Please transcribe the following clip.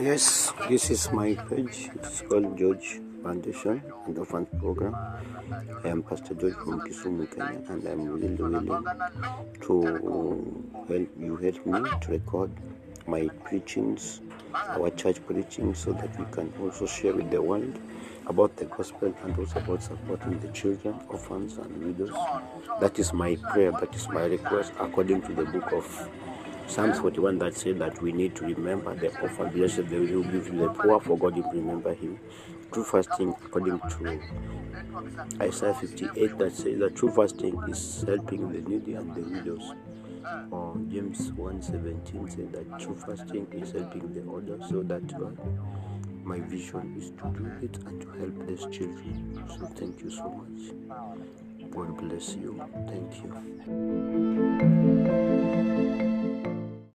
Yes, this is my page. It's called George Foundation and Orphan Program. I am Pastor George from Kisumu, Kenya, and I'm really willing to help you help me to record my preachings, our church preachings, so that we can also share with the world about the gospel and also about supporting the children, orphans, and widows. That is my prayer, that is my request according to the book of Psalms 41 that said that we need to remember the orphan, blessed they will give the poor, for God will remember him. True fasting, according to Isaiah 58, that says that true fasting is helping the needy and the widows. Or James 1:17 said that true fasting is helping the order, so that uh, my vision is to do it and to help these children. So thank you so much. God bless you. Thank you.